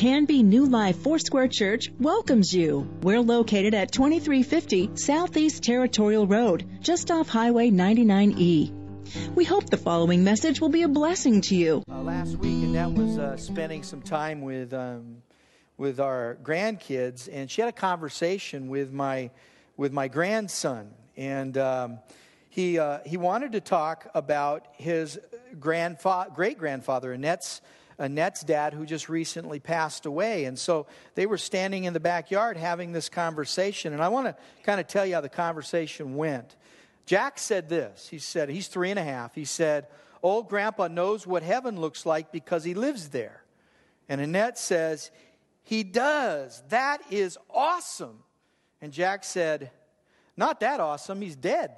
Canby New Life Foursquare Church welcomes you. We're located at 2350 Southeast Territorial Road, just off Highway 99E. We hope the following message will be a blessing to you. Uh, last week, Annette was uh, spending some time with um, with our grandkids, and she had a conversation with my with my grandson, and um, he uh, he wanted to talk about his grandfa- great grandfather Annette's Annette's dad, who just recently passed away, and so they were standing in the backyard having this conversation, and I want to kind of tell you how the conversation went. Jack said this. He said, he's three and a half. He said, Old grandpa knows what heaven looks like because he lives there. And Annette says, He does. That is awesome. And Jack said, Not that awesome. He's dead.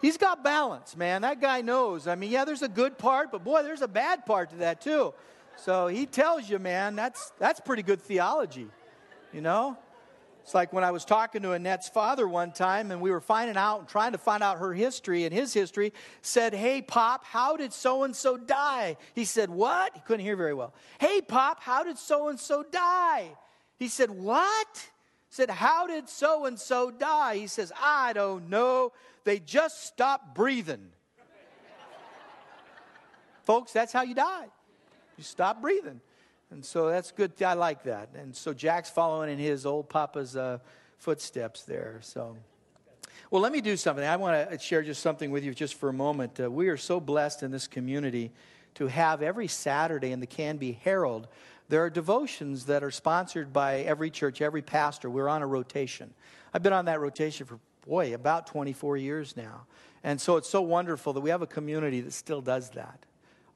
He's got balance, man. That guy knows. I mean, yeah, there's a good part, but boy, there's a bad part to that too. So he tells you, man, that's that's pretty good theology. You know? It's like when I was talking to Annette's father one time and we were finding out, and trying to find out her history, and his history said, Hey, Pop, how did so and so die? He said, What? He couldn't hear very well. Hey, Pop, how did so and so die? He said, What? He said, How did so and so die? He says, I don't know. They just stopped breathing. Folks, that's how you die. You stop breathing. And so that's good. I like that. And so Jack's following in his old papa's uh, footsteps there. So, well, let me do something. I want to share just something with you just for a moment. Uh, we are so blessed in this community to have every Saturday in the Canby Herald. There are devotions that are sponsored by every church, every pastor. We're on a rotation. I've been on that rotation for, boy, about 24 years now. And so it's so wonderful that we have a community that still does that.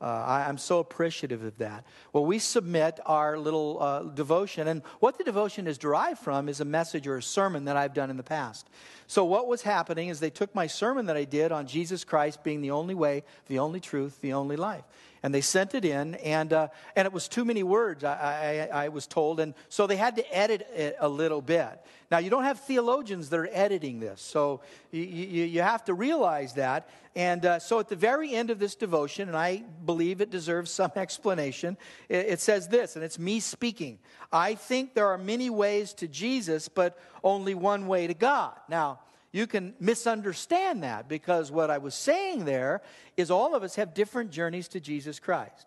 Uh, I, am so appreciative of that. Well, we submit our little uh, devotion, and what the devotion is derived from is a message or a sermon that I've done in the past. So, what was happening is they took my sermon that I did on Jesus Christ being the only way, the only truth, the only life, and they sent it in, and, uh, and it was too many words, I, I, I, was told, and so they had to edit it a little bit. Now, you don't have theologians that are editing this, so you, you, have to realize that. And uh, so at the very end of this devotion, and I believe it deserves some explanation, it, it says this, and it's me speaking. I think there are many ways to Jesus, but only one way to God. Now, you can misunderstand that because what I was saying there is all of us have different journeys to Jesus Christ.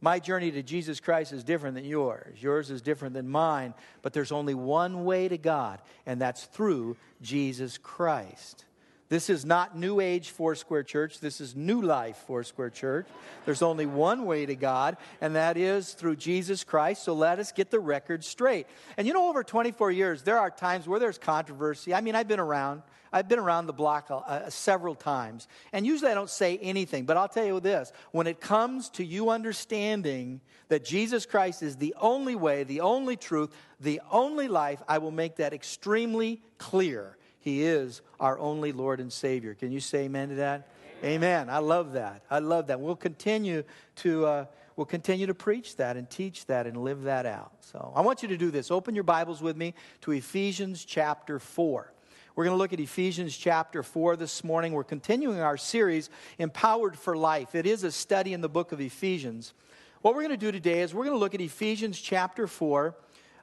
My journey to Jesus Christ is different than yours. Yours is different than mine. But there's only one way to God, and that's through Jesus Christ. This is not New Age Foursquare Church. This is New Life Foursquare Church. There's only one way to God, and that is through Jesus Christ. So let us get the record straight. And you know, over 24 years, there are times where there's controversy. I mean, I've been around. I've been around the block uh, several times. And usually I don't say anything, but I'll tell you this when it comes to you understanding that Jesus Christ is the only way, the only truth, the only life, I will make that extremely clear. He is our only Lord and Savior. Can you say amen to that? Amen. amen. I love that. I love that. We'll continue to. Uh, we'll continue to preach that and teach that and live that out. So I want you to do this. Open your Bibles with me to Ephesians chapter 4. We're going to look at Ephesians chapter 4 this morning. We're continuing our series, Empowered for Life. It is a study in the book of Ephesians. What we're going to do today is we're going to look at Ephesians chapter 4,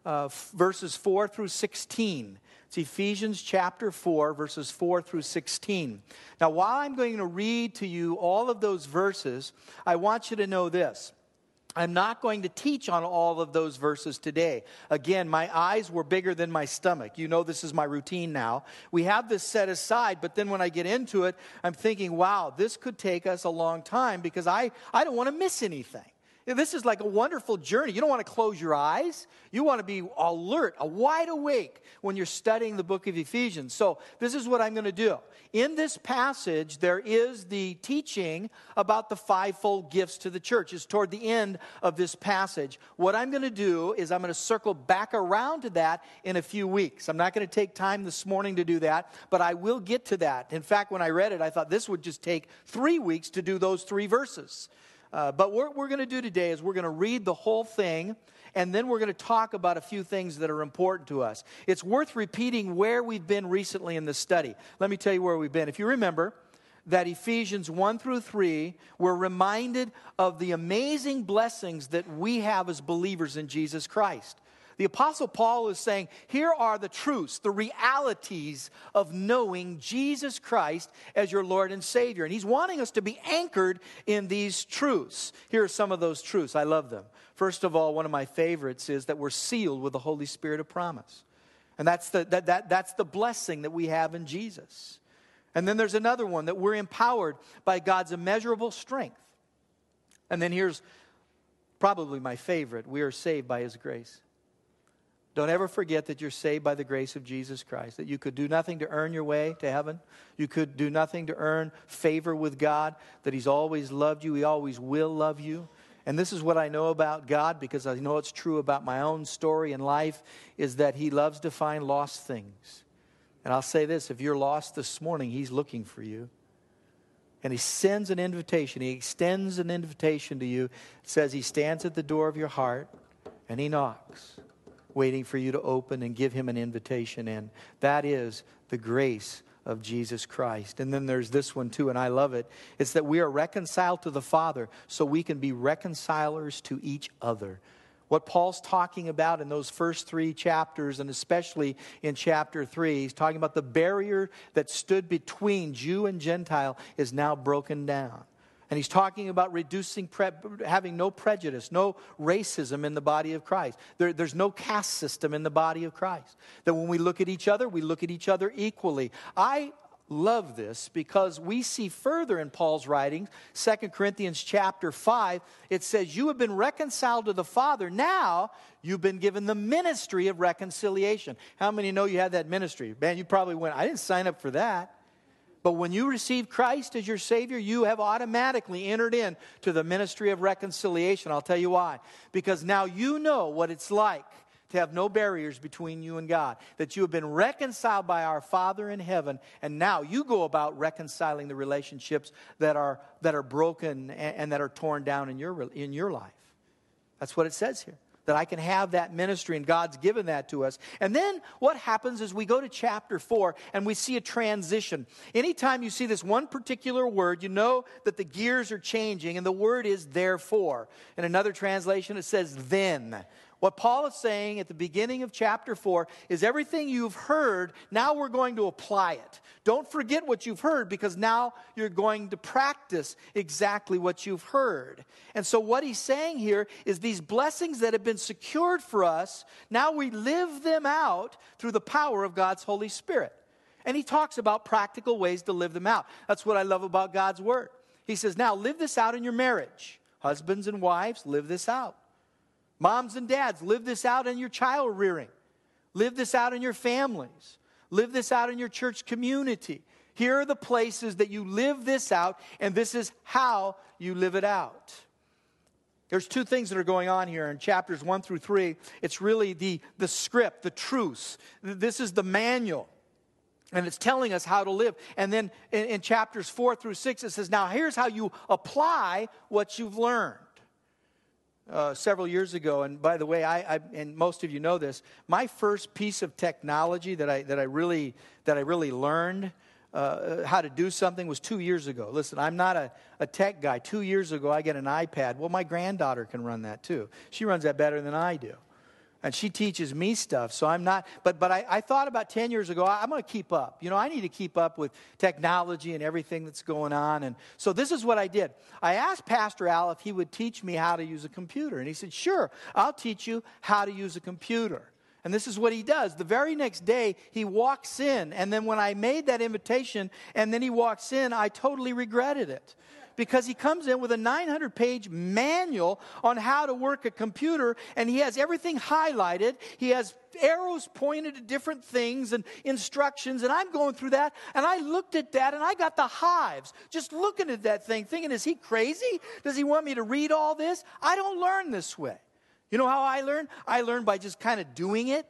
uh, verses 4 through 16. Ephesians chapter 4, verses 4 through 16. Now, while I'm going to read to you all of those verses, I want you to know this. I'm not going to teach on all of those verses today. Again, my eyes were bigger than my stomach. You know, this is my routine now. We have this set aside, but then when I get into it, I'm thinking, wow, this could take us a long time because I, I don't want to miss anything. This is like a wonderful journey. You don't want to close your eyes. You want to be alert, wide awake when you're studying the book of Ephesians. So, this is what I'm going to do. In this passage, there is the teaching about the fivefold gifts to the church. It's toward the end of this passage. What I'm going to do is I'm going to circle back around to that in a few weeks. I'm not going to take time this morning to do that, but I will get to that. In fact, when I read it, I thought this would just take three weeks to do those three verses. Uh, but what we're going to do today is we're going to read the whole thing, and then we're going to talk about a few things that are important to us. It's worth repeating where we've been recently in this study. Let me tell you where we've been. If you remember, that Ephesians 1 through 3, we're reminded of the amazing blessings that we have as believers in Jesus Christ. The Apostle Paul is saying, here are the truths, the realities of knowing Jesus Christ as your Lord and Savior. And he's wanting us to be anchored in these truths. Here are some of those truths. I love them. First of all, one of my favorites is that we're sealed with the Holy Spirit of promise. And that's the, that, that, that's the blessing that we have in Jesus. And then there's another one that we're empowered by God's immeasurable strength. And then here's probably my favorite we are saved by His grace. Don't ever forget that you're saved by the grace of Jesus Christ, that you could do nothing to earn your way to heaven. You could do nothing to earn favor with God, that He's always loved you, He always will love you. And this is what I know about God because I know it's true about my own story in life is that He loves to find lost things. And I'll say this if you're lost this morning, He's looking for you. And He sends an invitation, He extends an invitation to you. It says He stands at the door of your heart and He knocks waiting for you to open and give him an invitation in. That is the grace of Jesus Christ. And then there's this one too, and I love it. It's that we are reconciled to the Father so we can be reconcilers to each other. What Paul's talking about in those first three chapters, and especially in chapter three, he's talking about the barrier that stood between Jew and Gentile is now broken down. And he's talking about reducing, pre- having no prejudice, no racism in the body of Christ. There, there's no caste system in the body of Christ. That when we look at each other, we look at each other equally. I love this because we see further in Paul's writings, 2 Corinthians chapter 5, it says, You have been reconciled to the Father. Now you've been given the ministry of reconciliation. How many know you have that ministry? Man, you probably went, I didn't sign up for that. But when you receive Christ as your Savior, you have automatically entered in to the ministry of reconciliation. I'll tell you why. Because now you know what it's like to have no barriers between you and God, that you have been reconciled by our Father in heaven, and now you go about reconciling the relationships that are, that are broken and, and that are torn down in your, in your life. That's what it says here that I can have that ministry, and God's given that to us. And then what happens is we go to chapter four and we see a transition. Anytime you see this one particular word, you know that the gears are changing, and the word is therefore. In another translation, it says then. What Paul is saying at the beginning of chapter 4 is everything you've heard, now we're going to apply it. Don't forget what you've heard because now you're going to practice exactly what you've heard. And so, what he's saying here is these blessings that have been secured for us, now we live them out through the power of God's Holy Spirit. And he talks about practical ways to live them out. That's what I love about God's Word. He says, Now live this out in your marriage. Husbands and wives, live this out. Moms and dads, live this out in your child rearing. Live this out in your families. Live this out in your church community. Here are the places that you live this out, and this is how you live it out. There's two things that are going on here in chapters one through three. It's really the, the script, the truths. This is the manual. And it's telling us how to live. And then in, in chapters four through six, it says, now here's how you apply what you've learned uh, several years ago, and by the way, I, I, and most of you know this. My first piece of technology that I that I really that I really learned uh, how to do something was two years ago. Listen, I'm not a, a tech guy. Two years ago, I get an iPad. Well, my granddaughter can run that too. She runs that better than I do and she teaches me stuff. So I'm not, but, but I, I thought about 10 years ago, I'm going to keep up. You know, I need to keep up with technology and everything that's going on. And so this is what I did. I asked Pastor Al if he would teach me how to use a computer. And he said, Sure, I'll teach you how to use a computer. And this is what he does. The very next day, he walks in. And then when I made that invitation and then he walks in, I totally regretted it because he comes in with a 900 page manual on how to work a computer and he has everything highlighted. He has arrows pointed at different things and instructions. And I'm going through that and I looked at that and I got the hives just looking at that thing, thinking, is he crazy? Does he want me to read all this? I don't learn this way. You know how I learn? I learn by just kind of doing it.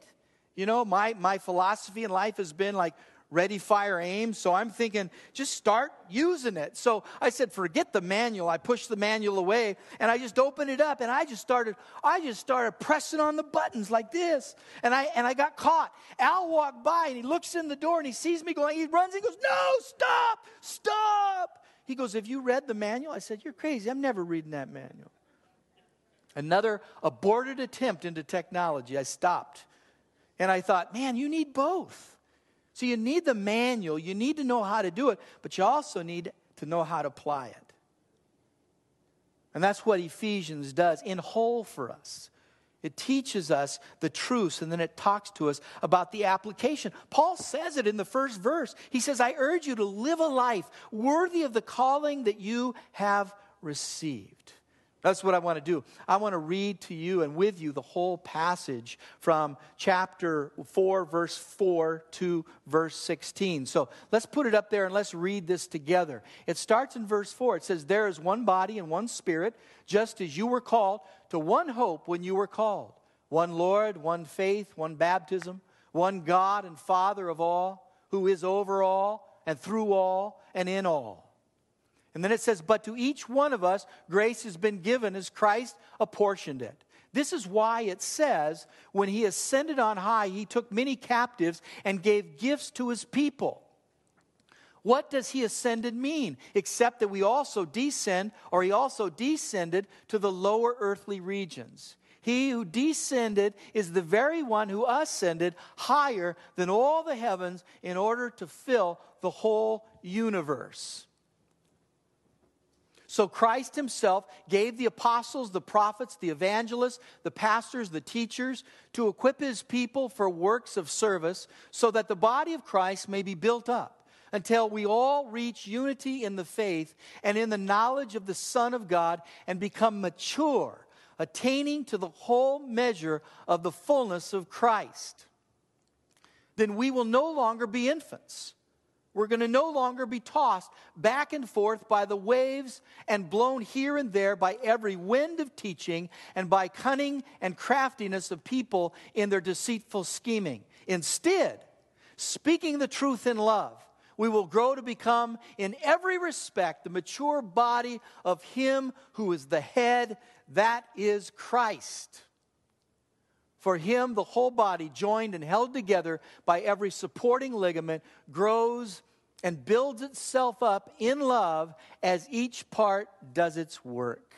You know, my, my philosophy in life has been like ready, fire, aim. So I'm thinking, just start using it. So I said, forget the manual. I pushed the manual away and I just opened it up and I just started, I just started pressing on the buttons like this. And I, and I got caught. Al walked by and he looks in the door and he sees me going, he runs, he goes, no, stop, stop. He goes, have you read the manual? I said, you're crazy. I'm never reading that manual. Another aborted attempt into technology. I stopped. And I thought, man, you need both. So you need the manual, you need to know how to do it, but you also need to know how to apply it. And that's what Ephesians does in whole for us. It teaches us the truths and then it talks to us about the application. Paul says it in the first verse. He says, I urge you to live a life worthy of the calling that you have received. That's what I want to do. I want to read to you and with you the whole passage from chapter 4, verse 4 to verse 16. So let's put it up there and let's read this together. It starts in verse 4. It says, There is one body and one spirit, just as you were called to one hope when you were called one Lord, one faith, one baptism, one God and Father of all, who is over all and through all and in all. And then it says, But to each one of us, grace has been given as Christ apportioned it. This is why it says, When he ascended on high, he took many captives and gave gifts to his people. What does he ascended mean? Except that we also descend, or he also descended to the lower earthly regions. He who descended is the very one who ascended higher than all the heavens in order to fill the whole universe. So Christ himself gave the apostles, the prophets, the evangelists, the pastors, the teachers to equip his people for works of service so that the body of Christ may be built up until we all reach unity in the faith and in the knowledge of the Son of God and become mature, attaining to the whole measure of the fullness of Christ. Then we will no longer be infants we're going to no longer be tossed back and forth by the waves and blown here and there by every wind of teaching and by cunning and craftiness of people in their deceitful scheming. Instead, speaking the truth in love, we will grow to become, in every respect, the mature body of Him who is the head, that is Christ. For him, the whole body, joined and held together by every supporting ligament, grows and builds itself up in love as each part does its work.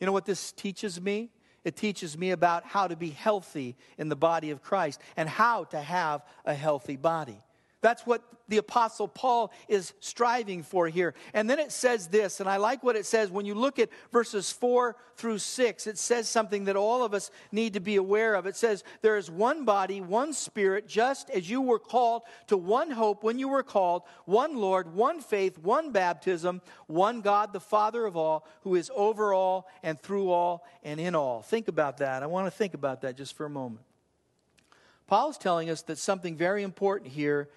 You know what this teaches me? It teaches me about how to be healthy in the body of Christ and how to have a healthy body. That's what the Apostle Paul is striving for here. And then it says this, and I like what it says when you look at verses 4 through 6. It says something that all of us need to be aware of. It says, There is one body, one spirit, just as you were called to one hope when you were called, one Lord, one faith, one baptism, one God, the Father of all, who is over all and through all and in all. Think about that. I want to think about that just for a moment. Paul is telling us that something very important here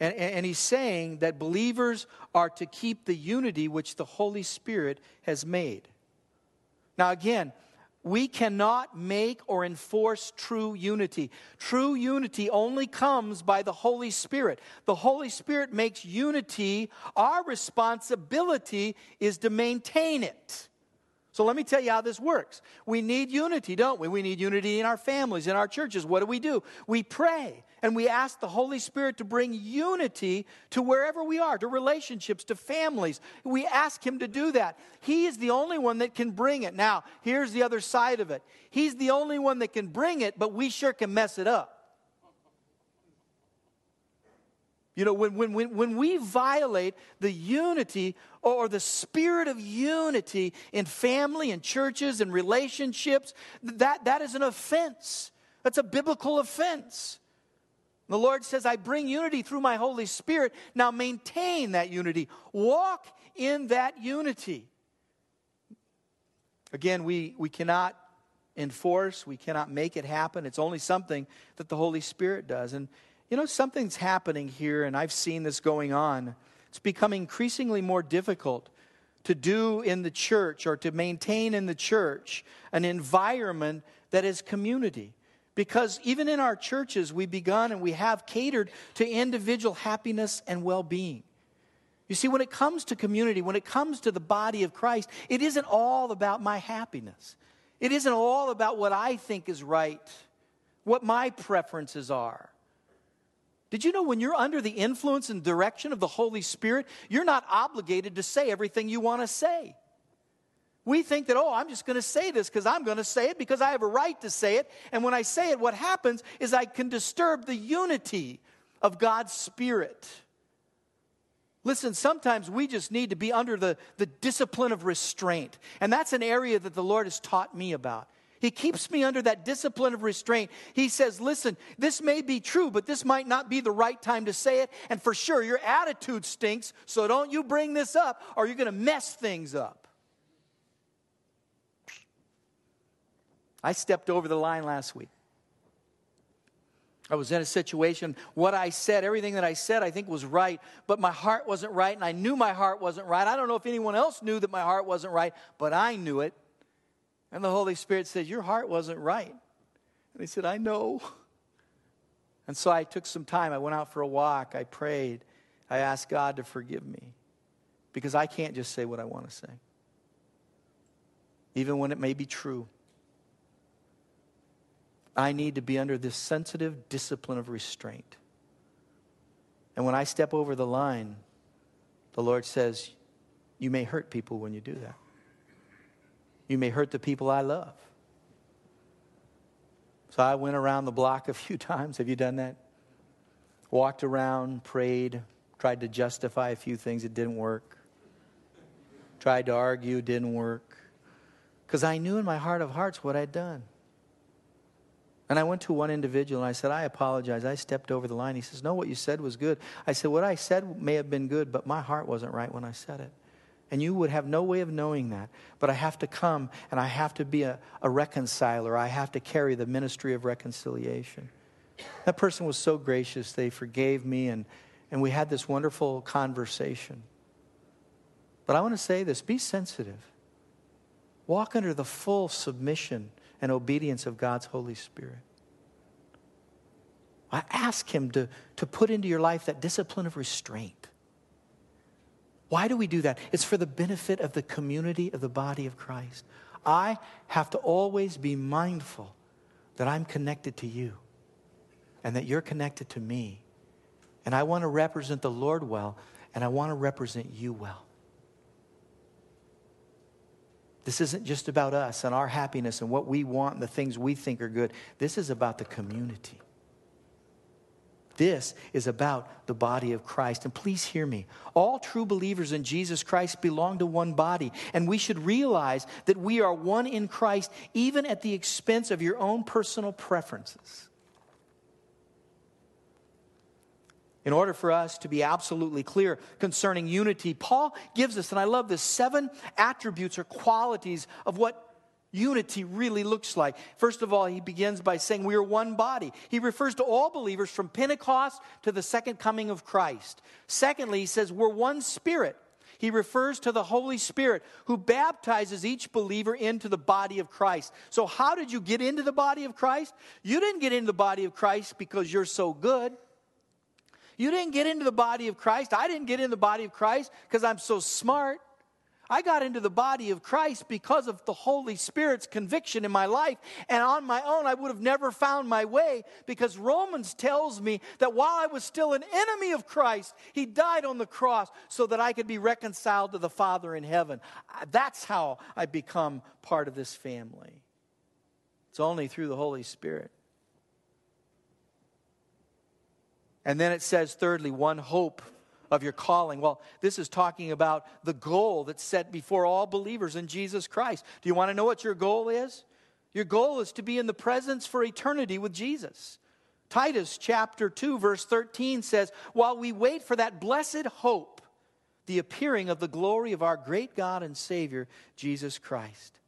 and, and, he's saying that believers are to keep the unity which the Holy Spirit has made. Now, again, we cannot make or enforce true unity. True unity only comes by the Holy Spirit. The Holy Spirit makes unity. Our responsibility is to maintain it. So let me tell you how this works. We need unity, don't we? We need unity in our families, in our churches. What do we do? We pray and we ask the Holy Spirit to bring unity to wherever we are, to relationships, to families. We ask Him to do that. He is the only one that can bring it. Now, here's the other side of it He's the only one that can bring it, but we sure can mess it up. You know, when, when, when, when we violate the unity or the spirit of unity in family and churches and relationships, that, that is an offense. That's a biblical offense. The Lord says, I bring unity through my Holy Spirit. Now maintain that unity, walk in that unity. Again, we, we cannot enforce, we cannot make it happen. It's only something that the Holy Spirit does. And you know, something's happening here, and I've seen this going on. It's becoming increasingly more difficult to do in the church or to maintain in the church an environment that is community. Because even in our churches, we've begun and we have catered to individual happiness and well being. You see, when it comes to community, when it comes to the body of Christ, it isn't all about my happiness. It isn't all about what I think is right, what my preferences are. Did you know when you're under the influence and direction of the Holy Spirit, you're not obligated to say everything you want to say? We think that, oh, I'm just going to say this because I'm going to say it because I have a right to say it. And when I say it, what happens is I can disturb the unity of God's Spirit. Listen, sometimes we just need to be under the, the discipline of restraint. And that's an area that the Lord has taught me about. He keeps me under that discipline of restraint. He says, Listen, this may be true, but this might not be the right time to say it. And for sure, your attitude stinks, so don't you bring this up or you're going to mess things up. I stepped over the line last week. I was in a situation, what I said, everything that I said, I think was right, but my heart wasn't right, and I knew my heart wasn't right. I don't know if anyone else knew that my heart wasn't right, but I knew it. And the Holy Spirit said, Your heart wasn't right. And he said, I know. And so I took some time. I went out for a walk. I prayed. I asked God to forgive me because I can't just say what I want to say, even when it may be true. I need to be under this sensitive discipline of restraint. And when I step over the line, the Lord says, You may hurt people when you do that. You may hurt the people I love. So I went around the block a few times. Have you done that? Walked around, prayed, tried to justify a few things. It didn't work. Tried to argue, didn't work. Because I knew in my heart of hearts what I'd done. And I went to one individual and I said, I apologize. I stepped over the line. He says, No, what you said was good. I said, What I said may have been good, but my heart wasn't right when I said it. And you would have no way of knowing that. But I have to come and I have to be a, a reconciler. I have to carry the ministry of reconciliation. That person was so gracious. They forgave me and, and we had this wonderful conversation. But I want to say this be sensitive. Walk under the full submission and obedience of God's Holy Spirit. I ask Him to, to put into your life that discipline of restraint. Why do we do that? It's for the benefit of the community of the body of Christ. I have to always be mindful that I'm connected to you and that you're connected to me. And I want to represent the Lord well, and I want to represent you well. This isn't just about us and our happiness and what we want and the things we think are good. This is about the community. This is about the body of Christ. And please hear me. All true believers in Jesus Christ belong to one body. And we should realize that we are one in Christ, even at the expense of your own personal preferences. in order for us to be absolutely clear concerning unity, Paul gives us, and I love this, seven attributes or qualities of what unity really looks like. First of all, he begins by saying we are one body. He refers to all believers from Pentecost to the second coming of Christ. Secondly, he says we're one spirit. He refers to the Holy Spirit who baptizes each believer into the body of Christ. So, how did you get into the body of Christ? You didn't get into the body of Christ because you're so good. You didn't get into the body of Christ. I didn't get into the body of Christ because I'm so smart. I got into the body of Christ because of the Holy Spirit's conviction in my life. And on my own, I would have never found my way because Romans tells me that while I was still an enemy of Christ, He died on the cross so that I could be reconciled to the Father in heaven. That's how I become part of this family. It's only through the Holy Spirit. And then it says, thirdly, one hope of your calling. Well, this is talking about the goal that's set before all believers in Jesus Christ. Do you want to know what your goal is? Your goal is to be in the presence for eternity with Jesus. Titus chapter 2, verse 13 says, While we wait for that blessed hope, the appearing of the glory of our great God and Savior, Jesus Christ.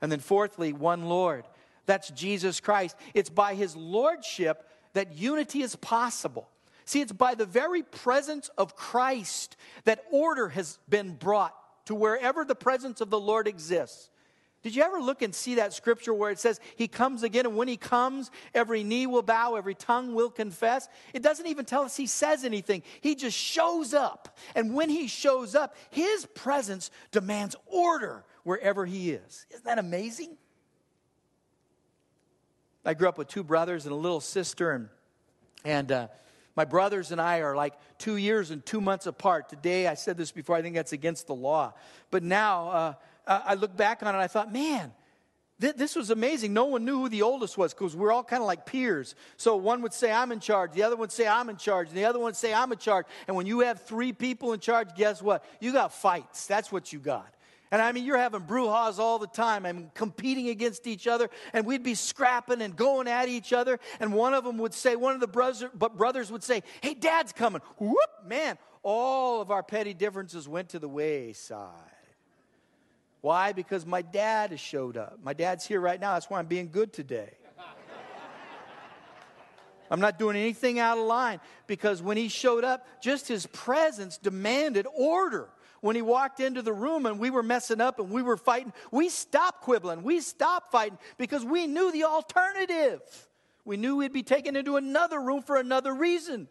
And then, fourthly, one Lord. That's Jesus Christ. It's by his lordship that unity is possible. See, it's by the very presence of Christ that order has been brought to wherever the presence of the Lord exists. Did you ever look and see that scripture where it says he comes again, and when he comes, every knee will bow, every tongue will confess? It doesn't even tell us he says anything. He just shows up. And when he shows up, his presence demands order wherever he is. Isn't that amazing? I grew up with two brothers and a little sister, and, and uh, my brothers and I are like two years and two months apart. Today, I said this before, I think that's against the law. But now, uh, I look back on it and I thought, man, th- this was amazing. No one knew who the oldest was because we're all kind of like peers. So one would say, I'm in charge. The other would say, I'm in charge. And the other one would say, I'm in charge. And when you have three people in charge, guess what? You got fights. That's what you got. And I mean, you're having brouhahas all the time I and competing against each other. And we'd be scrapping and going at each other. And one of them would say, one of the brother, brothers would say, Hey, dad's coming. Whoop, man, all of our petty differences went to the wayside. Why? Because my dad has showed up. My dad's here right now. That's why I'm being good today. I'm not doing anything out of line because when he showed up, just his presence demanded order. When he walked into the room and we were messing up and we were fighting, we stopped quibbling. We stopped fighting because we knew the alternative. We knew we'd be taken into another room for another reason.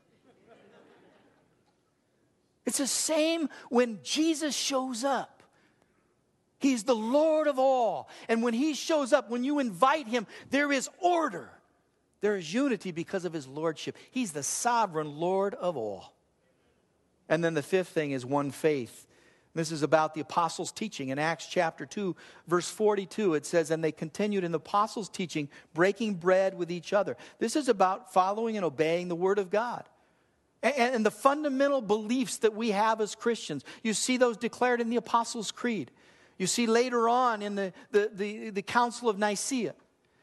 It's the same when Jesus shows up. He's the Lord of all. And when He shows up, when you invite Him, there is order. There is unity because of His Lordship. He's the sovereign Lord of all. And then the fifth thing is one faith. This is about the apostles' teaching. In Acts chapter 2, verse 42, it says, And they continued in the apostles' teaching, breaking bread with each other. This is about following and obeying the Word of God. And, the fundamental beliefs that we have as Christians. You see those declared in the Apostles' Creed. You see later on in the, the, the, the Council of Nicaea,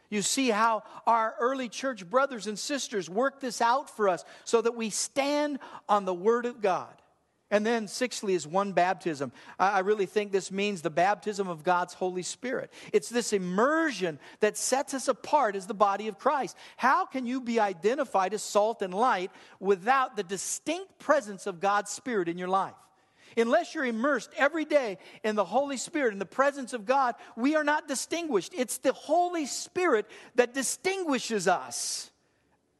you see how our early church brothers and sisters work this out for us so that we stand on the Word of God. And then, sixthly, is one baptism. I really think this means the baptism of God's Holy Spirit. It's this immersion that sets us apart as the body of Christ. How can you be identified as salt and light without the distinct presence of God's Spirit in your life? Unless you're immersed every day in the Holy Spirit, in the presence of God, we are not distinguished. It's the Holy Spirit that distinguishes us.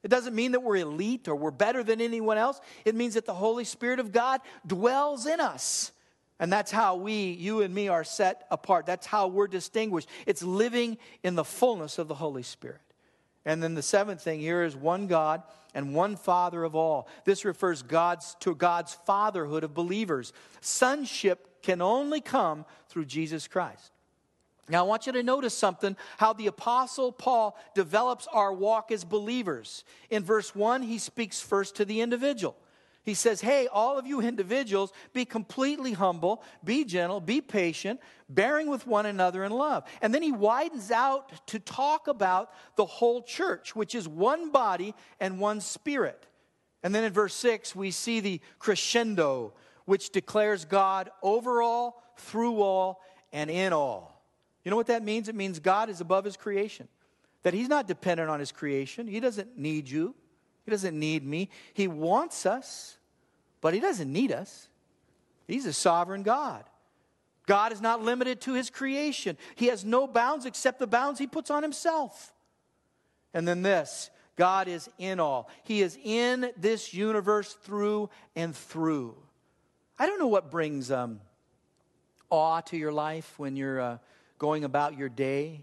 It doesn't mean that we're elite or we're better than anyone else. It means that the Holy Spirit of God dwells in us. And that's how we, you and me, are set apart. That's how we're distinguished. It's living in the fullness of the Holy Spirit. And then the seventh thing here is one God and one Father of all. This refers God's, to God's fatherhood of believers. Sonship can only come through Jesus Christ. Now, I want you to notice something how the Apostle Paul develops our walk as believers. In verse 1, he speaks first to the individual. He says, Hey, all of you individuals, be completely humble, be gentle, be patient, bearing with one another in love. And then he widens out to talk about the whole church, which is one body and one spirit. And then in verse 6, we see the crescendo, which declares God over all, through all, and in all. You know what that means? It means God is above his creation, that he's not dependent on his creation. He doesn't need you, he doesn't need me. He wants us, but He doesn't need us. He's a sovereign God. God is not limited to His creation, He has no bounds except the bounds He puts on Himself. And then this God is in all, He is in this universe through and through. I don't know what brings um, awe to your life when you're uh, going about your day.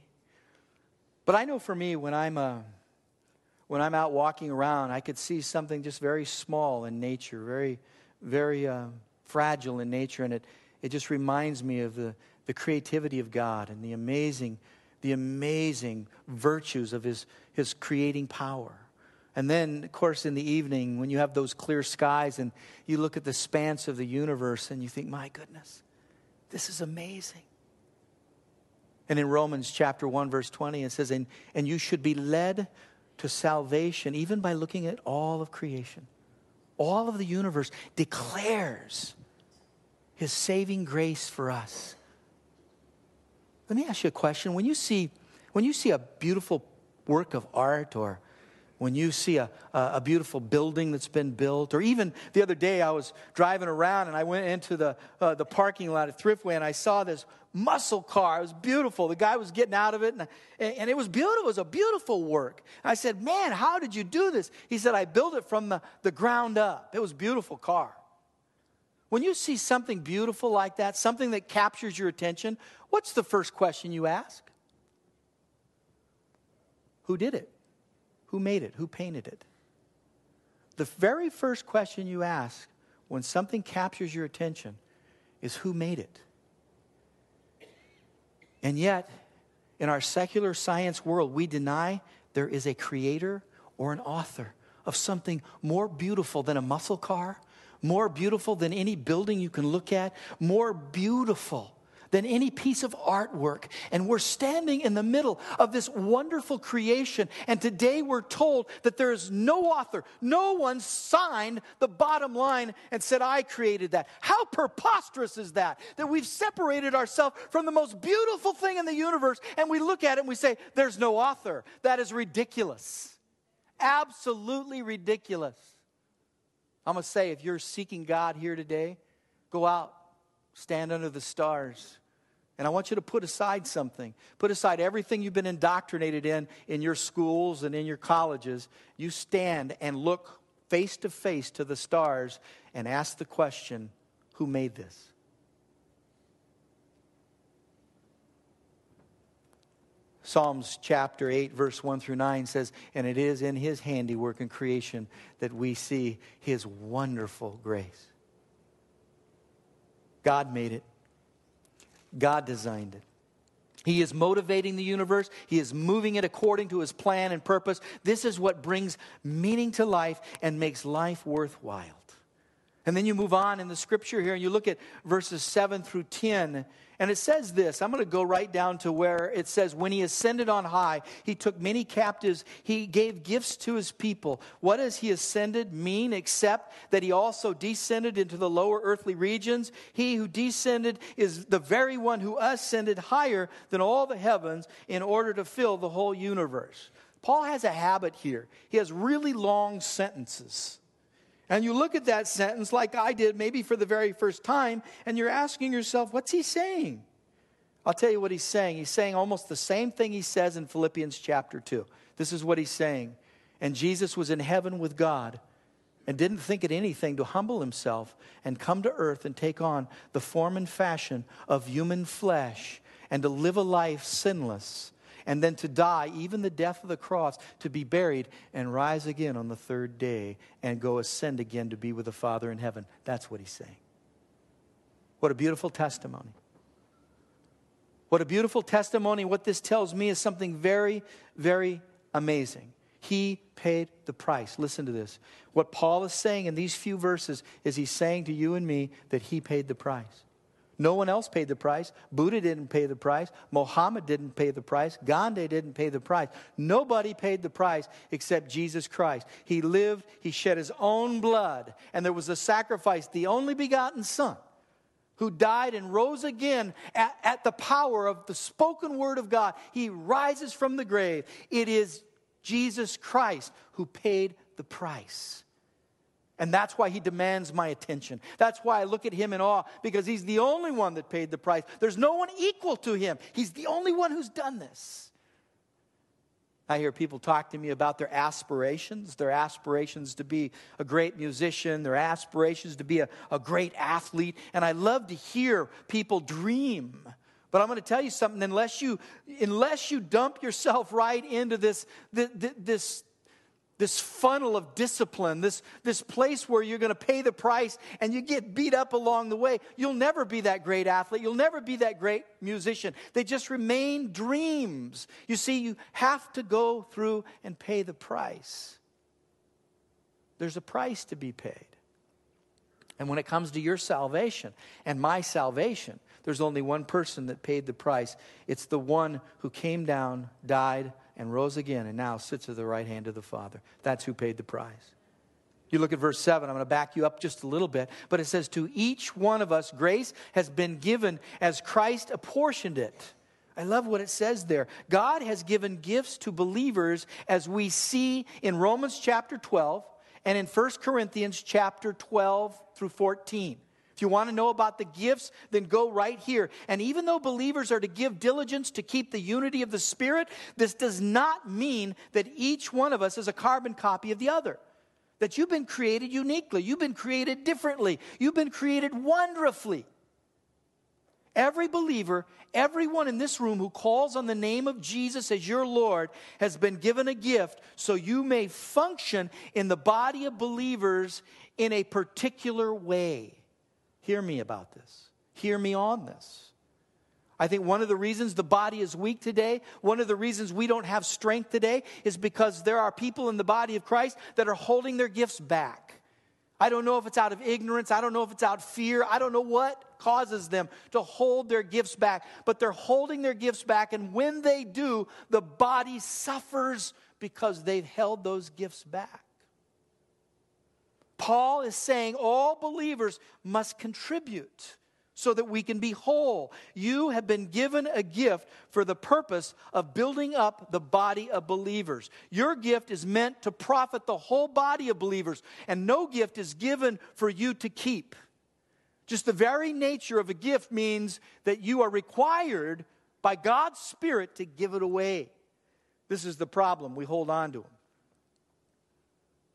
But I know for me, when I'm uh, when I'm out walking around, I could see something just very small in nature, very, very uh, fragile in nature, and it, it just reminds me of the, the creativity of God and the amazing, the amazing virtues of his, his creating power. And then, of course, in the evening, when you have those clear skies and you look at the expanse of the universe and you think, my goodness, this is amazing. And in Romans chapter 1, verse 20, it says, And, and you should be led to salvation, even by looking at all of creation. All of the universe declares his saving grace for us. Let me ask you a question. When you see, when you see a beautiful work of art or when you see a, a beautiful building that's been built, or even the other day I was driving around and I went into the, uh, the parking lot at Thriftway and I saw this muscle car. It was beautiful. The guy was getting out of it and, and it was beautiful. It was a beautiful work. I said, Man, how did you do this? He said, I built it from the, the ground up. It was a beautiful car. When you see something beautiful like that, something that captures your attention, what's the first question you ask? Who did it? Who made it? Who painted it? The very first question you ask when something captures your attention is who made it? And yet, in our secular science world, we deny there is a creator or an author of something more beautiful than a muscle car, more beautiful than any building you can look at, more beautiful than any piece of artwork. And we're standing in the middle of this wonderful creation. And today we're told that there is no author, no one signed the bottom line and said, I created that. How preposterous is that? That we've separated ourselves from the most beautiful thing in the universe and we look at it and we say, There's no author. That is ridiculous. Absolutely ridiculous. I'm going to say, if you're seeking God here today, go out, stand under the stars, and I want you to put aside something. Put aside everything you've been indoctrinated in in your schools and in your colleges. You stand and look face to face to the stars and ask the question who made this? Psalms chapter 8, verse 1 through 9 says, And it is in his handiwork and creation that we see his wonderful grace. God made it. God designed it. He is motivating the universe. He is moving it according to his plan and purpose. This is what brings meaning to life and makes life worthwhile. And then you move on in the scripture here and you look at verses 7 through 10. And it says this I'm going to go right down to where it says, When he ascended on high, he took many captives, he gave gifts to his people. What does he ascended mean except that he also descended into the lower earthly regions? He who descended is the very one who ascended higher than all the heavens in order to fill the whole universe. Paul has a habit here, he has really long sentences. And you look at that sentence like I did, maybe for the very first time, and you're asking yourself, what's he saying? I'll tell you what he's saying. He's saying almost the same thing he says in Philippians chapter 2. This is what he's saying. And Jesus was in heaven with God and didn't think it anything to humble himself and come to earth and take on the form and fashion of human flesh and to live a life sinless and then to die, even the death of the cross, to be buried and rise again on the third day and go ascend again to be with the Father in heaven. That's what he's saying. What a beautiful testimony. What a beautiful testimony. What this tells me is something very, very amazing. He paid the price. Listen to this. What Paul is saying in these few verses is he's saying to you and me that he paid the price. No one else paid the price. Buddha didn't pay the price. Mohammed didn't pay the price. Gandhi didn't pay the price. Nobody paid the price except Jesus Christ. He lived, he shed his own blood, and there was a sacrifice, the only begotten Son, who died and rose again at, at the power of the spoken word of God. He rises from the grave. It is Jesus Christ who paid the price. And that's why he demands my attention. That's why I look at him in awe, because he's the only one that paid the price. There's no one equal to him. He's the only one who's done this. I hear people talk to me about their aspirations, their aspirations to be a great musician, their aspirations to be a, a great athlete. And I love to hear people dream. But I'm going to tell you something unless you, unless you dump yourself right into this, this, this this funnel of discipline, this, this place where you're going to pay the price and you get beat up along the way. You'll never be that great athlete. You'll never be that great musician. They just remain dreams. You see, you have to go through and pay the price. There's a price to be paid. And when it comes to your salvation and my salvation, there's only one person that paid the price. It's the one who came down, died, and rose again and now sits at the right hand of the Father. That's who paid the price. You look at verse 7, I'm going to back you up just a little bit, but it says, To each one of us, grace has been given as Christ apportioned it. I love what it says there. God has given gifts to believers as we see in Romans chapter 12 and in 1 Corinthians chapter 12 through 14. If you want to know about the gifts, then go right here. And even though believers are to give diligence to keep the unity of the Spirit, this does not mean that each one of us is a carbon copy of the other. That you've been created uniquely, you've been created differently, you've been created wonderfully. Every believer, everyone in this room who calls on the name of Jesus as your Lord has been given a gift so you may function in the body of believers in a particular way. Hear me about this. Hear me on this. I think one of the reasons the body is weak today, one of the reasons we don't have strength today, is because there are people in the body of Christ that are holding their gifts back. I don't know if it's out of ignorance. I don't know if it's out of fear. I don't know what causes them to hold their gifts back, but they're holding their gifts back. And when they do, the body suffers because they've held those gifts back. Paul is saying all believers must contribute so that we can be whole. You have been given a gift for the purpose of building up the body of believers. Your gift is meant to profit the whole body of believers, and no gift is given for you to keep. Just the very nature of a gift means that you are required by God's Spirit to give it away. This is the problem. We hold on to them,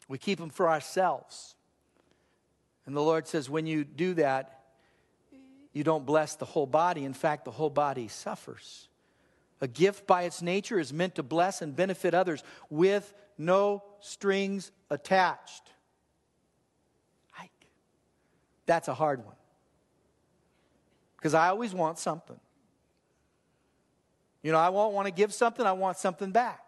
we keep them for ourselves. And the Lord says, when you do that, you don't bless the whole body. In fact, the whole body suffers. A gift by its nature is meant to bless and benefit others with no strings attached. That's a hard one. Because I always want something. You know, I won't want to give something, I want something back.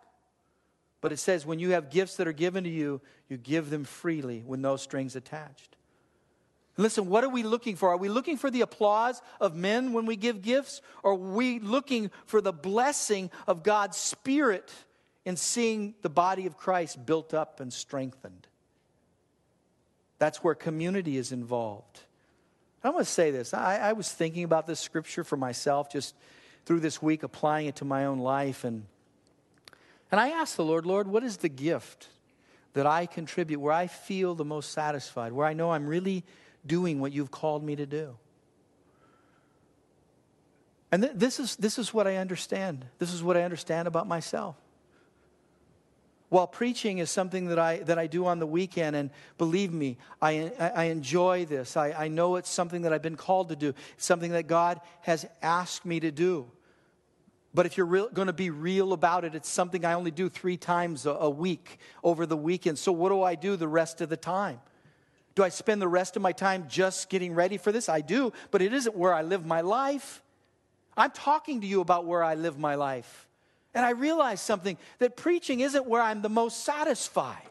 But it says when you have gifts that are given to you, you give them freely with no strings attached. Listen, what are we looking for? Are we looking for the applause of men when we give gifts? Or are we looking for the blessing of God's Spirit in seeing the body of Christ built up and strengthened? That's where community is involved. I want to say this. I, I, was thinking about this scripture for myself just through this week, applying it to my own life. And, and I asked the Lord, Lord, what is the gift that I contribute, where I feel the most satisfied, where I know I'm really doing what you've called me to do. And th- this, is, this is what I understand. This is what I understand about myself. While preaching is something that I, that I do on the weekend, and believe me, I, I enjoy this. I, I know it's something that I've been called to do, it's something that God has asked me to do. But if you're going to be real about it, it's something I only do three times a, a week over the weekend. So, what do I do the rest of the time? Do I spend the rest of my time just getting ready for this? I do, but it isn't where I live my life. I'm talking to you about where I live my life. And I realize something that preaching isn't where I'm the most satisfied.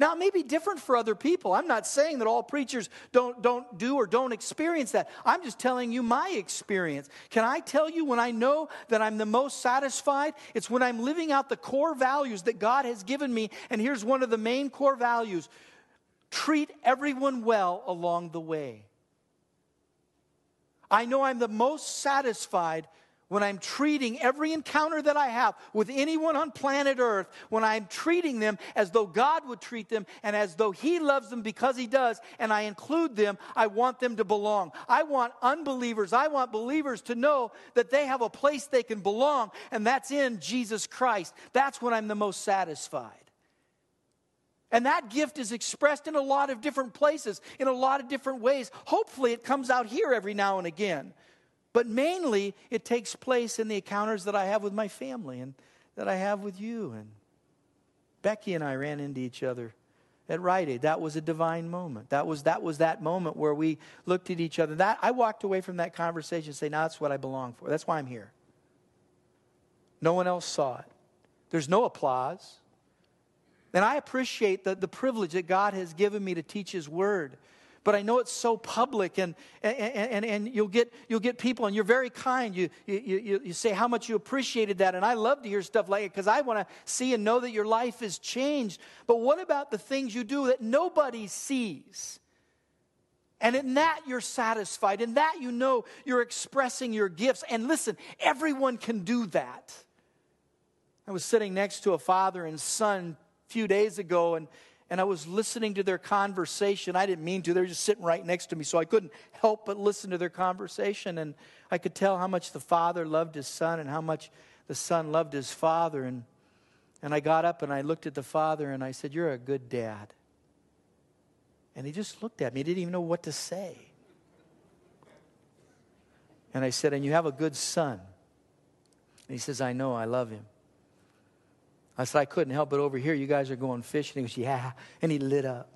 Now, it may be different for other people. I'm not saying that all preachers don't, don't do or don't experience that. I'm just telling you my experience. Can I tell you when I know that I'm the most satisfied? It's when I'm living out the core values that God has given me. And here's one of the main core values treat everyone well along the way. I know I'm the most satisfied when I'm treating every encounter that I have with anyone on planet Earth, when I'm treating them as though God would treat them and as though He loves them because He does, and I include them, I want them to belong. I want unbelievers, I want believers to know that they have a place they can belong, and that's in Jesus Christ. That's when I'm the most satisfied. And that gift is expressed in a lot of different places, in a lot of different ways. Hopefully, it comes out here every now and again. But mainly, it takes place in the encounters that I have with my family and that I have with you. And Becky and I ran into each other at Rite Aid. That was a divine moment. That was that, was that moment where we looked at each other. That, I walked away from that conversation and say, now that's what I belong for. That's why I'm here. No one else saw it. There's no applause. And I appreciate the, the privilege that God has given me to teach His Word. But I know it's so public, and, and, and, and you'll, get, you'll get people, and you're very kind. You, you, you, you say how much you appreciated that, and I love to hear stuff like it because I want to see and know that your life is changed. But what about the things you do that nobody sees? And in that, you're satisfied. In that, you know you're expressing your gifts. And listen, everyone can do that. I was sitting next to a father and son few days ago, and, and I was listening to their conversation. I didn't mean to, they were just sitting right next to me, so I couldn't help but listen to their conversation. And I could tell how much the father loved his son and how much the son loved his father. And, and I got up and I looked at the father and I said, You're a good dad. And he just looked at me. He didn't even know what to say. And I said, And you have a good son. And he says, I know, I love him. I said, I couldn't help but over here. You guys are going fishing. He goes, Yeah. And he lit up.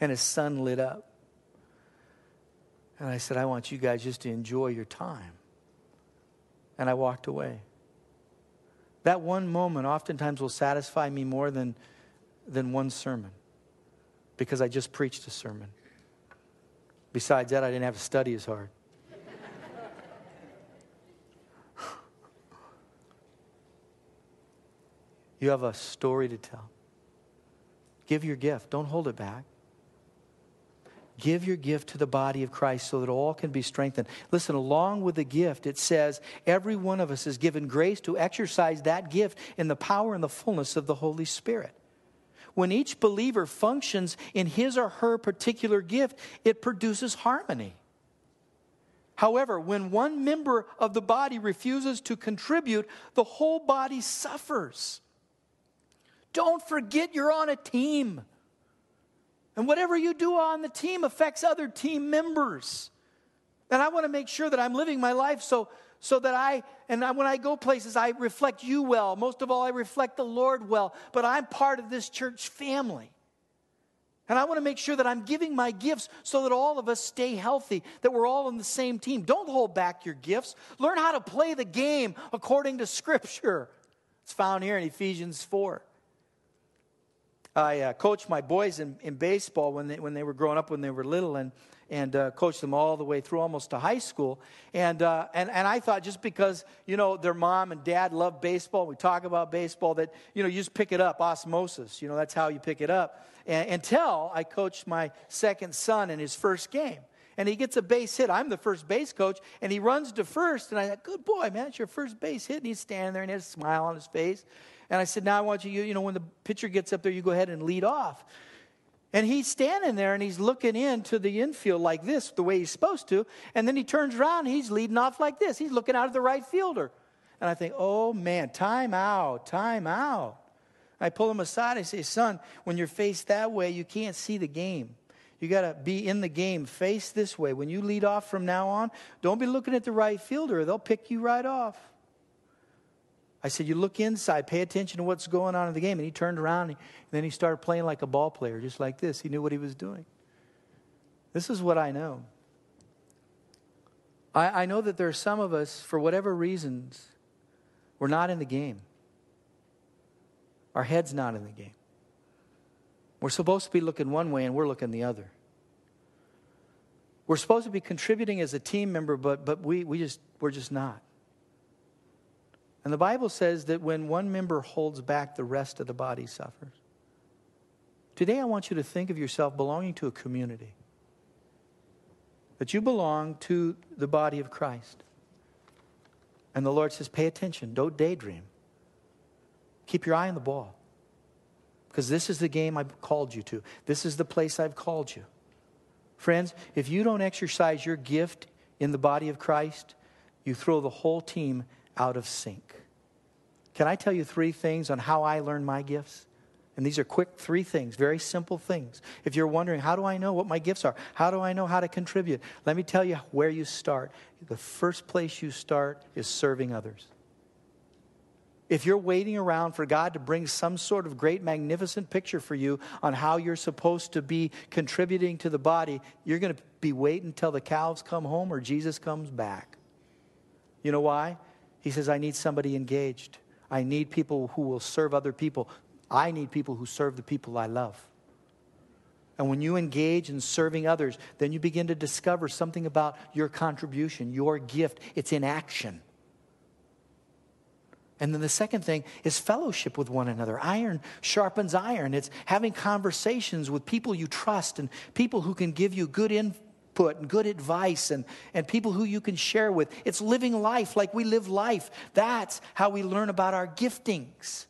And his son lit up. And I said, I want you guys just to enjoy your time. And I walked away. That one moment oftentimes will satisfy me more than, than one sermon because I just preached a sermon. Besides that, I didn't have to study as hard. You have a story to tell. Give your gift, don't hold it back. Give your gift to the body of Christ so that all can be strengthened. Listen, along with the gift, it says every one of us is given grace to exercise that gift in the power and the fullness of the Holy Spirit. When each believer functions in his or her particular gift, it produces harmony. However, when one member of the body refuses to contribute, the whole body suffers. Don't forget you're on a team. And whatever you do on the team affects other team members. And I want to make sure that I'm living my life so so that I, and when I go places, I reflect you well. Most of all, I reflect the Lord well. But I'm part of this church family. And I want to make sure that I'm giving my gifts so that all of us stay healthy, that we're all on the same team. Don't hold back your gifts. Learn how to play the game according to Scripture. It's found here in Ephesians 4. I uh, coached my boys in, in baseball when they, when they were growing up, when they were little, and and uh, coached them all the way through almost to high school. And, uh, and, and I thought just because, you know, their mom and dad love baseball, we talk about baseball, that, you know, you just pick it up, osmosis. You know, that's how you pick it up. And, until I coached my second son in his first game. And he gets a base hit. I'm the first base coach, and he runs to first. And I said, Good boy, man, it's your first base hit. And he's standing there and he has a smile on his face. And I said, Now I want you, you know, when the pitcher gets up there, you go ahead and lead off. And he's standing there and he's looking into the infield like this, the way he's supposed to. And then he turns around, he's leading off like this. He's looking out at the right fielder. And I think, oh man, time out, time out. I pull him aside. I say, son, when you're faced that way, you can't see the game. You got to be in the game, face this way. When you lead off from now on, don't be looking at the right fielder. They'll pick you right off. I said, You look inside, pay attention to what's going on in the game. And he turned around and then he started playing like a ball player, just like this. He knew what he was doing. This is what I know. I, I know that there are some of us, for whatever reasons, we're not in the game. Our head's not in the game. We're supposed to be looking one way and we're looking the other. We're supposed to be contributing as a team member, but, but we, we just, we're just not. And the Bible says that when one member holds back, the rest of the body suffers. Today, I want you to think of yourself belonging to a community, that you belong to the body of Christ. And the Lord says, pay attention, don't daydream. Keep your eye on the ball. Because this is the game I've called you to, this is the place I've called you. Friends, if you don't exercise your gift in the body of Christ, you throw the whole team out of sync. Can I tell you three things on how I learned my gifts? And these are quick three things, very simple things. If you're wondering, how do I know what my gifts are? How do I know how to contribute? Let me tell you where you start. The first place you start is serving others. If you're waiting around for God to bring some sort of great, magnificent picture for you on how you're supposed to be contributing to the body, you're going to be waiting until the cows come home or Jesus comes back. You know why? He says, I need somebody engaged. I need people who will serve other people. I need people who serve the people I love. And when you engage in serving others, then you begin to discover something about your contribution, your gift. It's in action. And then the second thing is fellowship with one another. Iron sharpens iron. It's having conversations with people you trust and people who can give you good input and good advice and, and people who you can share with. It's living life like we live life. That's how we learn about our giftings.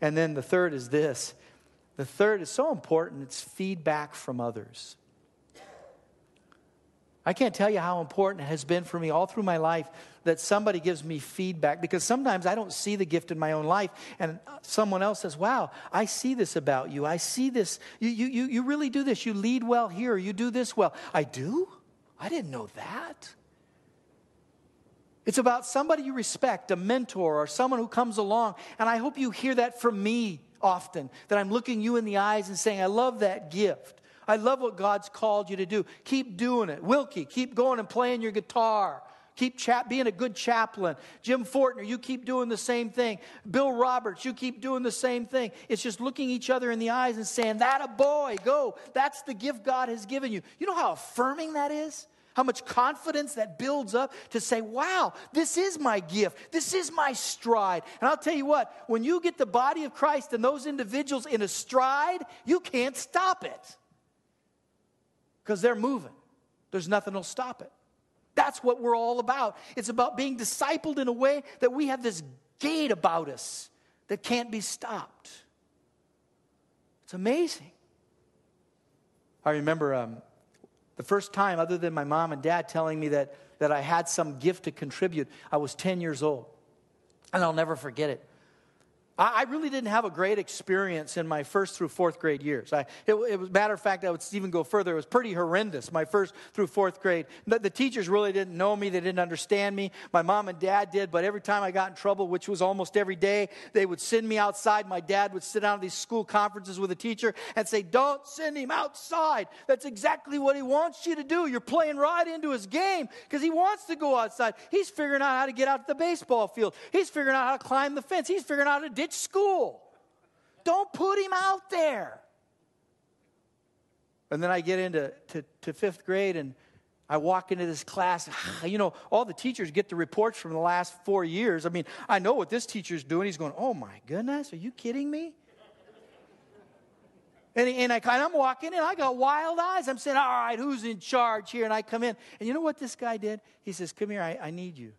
And then the third is this the third is so important it's feedback from others. I can't tell you how important it has been for me all through my life that somebody gives me feedback because sometimes I don't see the gift in my own life and someone else says, Wow, I see this about you. I see this. You, you, you you really do this. You lead well here. You do this well. I do? I didn't know that. It's about somebody you respect, a mentor or someone who comes along. And I hope you hear that from me often, that I'm looking you in the eyes and saying, I love that gift. I love what God's called you to do. Keep doing it. Wilkie, keep going and playing your guitar. Keep chap- being a good chaplain. Jim Fortner, you keep doing the same thing. Bill Roberts, you keep doing the same thing. It's just looking each other in the eyes and saying, That a boy, go. That's the gift God has given you. You know how affirming that is? How much confidence that builds up to say, wow, this is my gift. This is my stride. And I'll tell you what, when you get the body of Christ and those individuals in a stride, you can't stop it because they're moving. There's nothing will stop it. That's what we're all about. It's about being discipled in a way that we have this gait about us that can't be stopped. It's amazing. I remember um, the first time, other than my mom and dad telling me that, that I had some gift to contribute, I was 10 years old. And I'll never forget it. I really didn't have a great experience in my first through fourth grade years. I, it, it, was matter of fact, I would even go further. It was pretty horrendous. My first through fourth grade. The, the, teachers really didn't know me. They didn't understand me. My mom and dad did. But every time I got in trouble, which was almost every day, they would send me outside. My dad would sit down at these school conferences with a teacher and say, "Don't send him outside. That's exactly what he wants you to do. You're playing right into his game because he wants to go outside. He's figuring out how to get out to the baseball field. He's figuring out how to climb the fence. He's figuring out how to ditch school. Don't put him out there. And then I get into to, to fifth grade and I walk into this class. You know, all the teachers get the reports from the last four years. I mean, I know what this teacher's doing. He's going, Oh my goodness, are you kidding me? And, and, I, and I'm walking in, I got wild eyes. I'm saying, All right, who's in charge here? And I come in. And you know what this guy did? He says, Come here, I, I need you.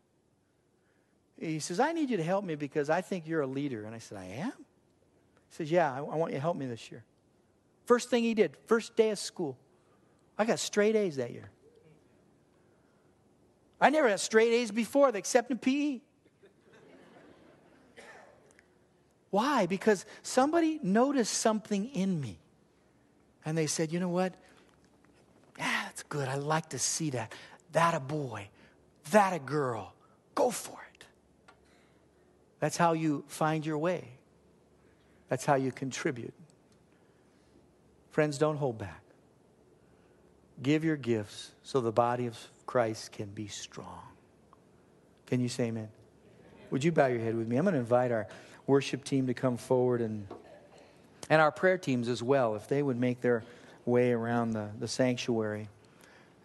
He says, I need you to help me because I think you're a leader. And I said, I am? He says, Yeah, I, I want you to help me this year. First thing he did, first day of school, I got straight A's that year. I never had straight A's before, except in PE. Why? Because somebody noticed something in me. And they said, you know what? Yeah, that's good. I like to see that. That a boy, that a girl. Go for it. That's how you find your way. That's how you contribute. Friends, don't hold back. Give your gifts so the body of Christ can be strong. Can you say amen? Would you bow your head with me? I'm going to invite our worship team to come forward and, and our prayer teams as well, if they would make their way around the, the sanctuary.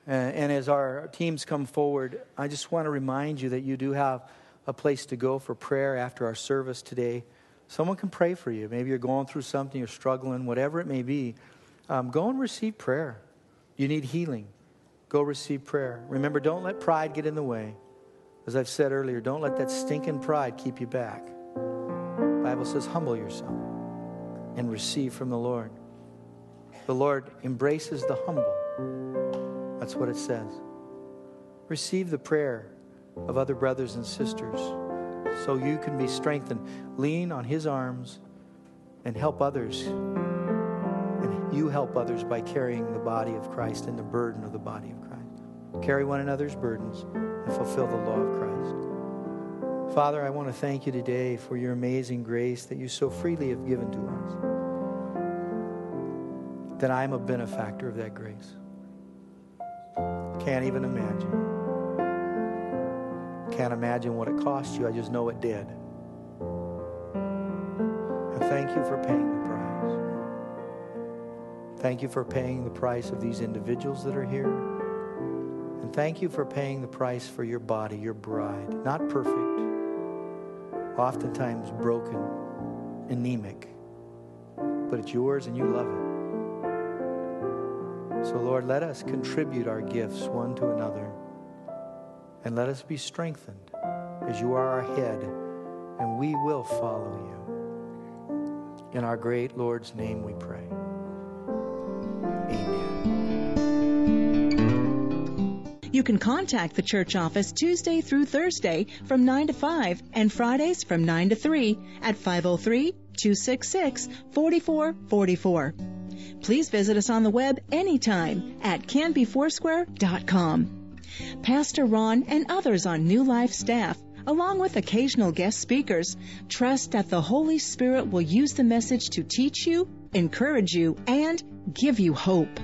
Uh, and as our teams come forward, I just want to remind you that you do have a place to go for prayer after our service today. Someone can pray for you. Maybe you're going through something, you're struggling, whatever it may be. Um, go and receive prayer. You need healing. Go receive prayer. Remember, don't let pride get in the way. As I've said earlier, don't let that stinking pride keep you back. The Bible says, humble yourself and receive from the Lord. The Lord embraces the humble. That's what it says. Receive the prayer of other brothers and sisters so you can be strengthened. Lean on His arms and help others. And you help others by carrying the body of Christ and the burden of the body of Christ. Carry one another's burdens and fulfill the law of Christ. Father, I want to thank you today for your amazing grace that you so freely have given to us. That I'm a benefactor of that grace. Can't even imagine can't imagine what it cost you. I just know it did. And thank you for paying the price. Thank you for paying the price of these individuals that are here. And thank you for paying the price for your body, your bride. Not perfect, oftentimes broken, anemic, but it's yours and you love it. So, Lord, let us contribute our gifts one to another. And let us be strengthened as you are our head, and we will follow you. In our great Lord's name we pray. Amen. You can contact the church office Tuesday through Thursday from 9 to 5 and Fridays from 9 to 3 at 503 266 4444. Please visit us on the web anytime at canbyfoursquare.com. Pastor Ron and others on New Life staff, along with occasional guest speakers, trust that the Holy Spirit will use the message to teach you, encourage you, and give you hope.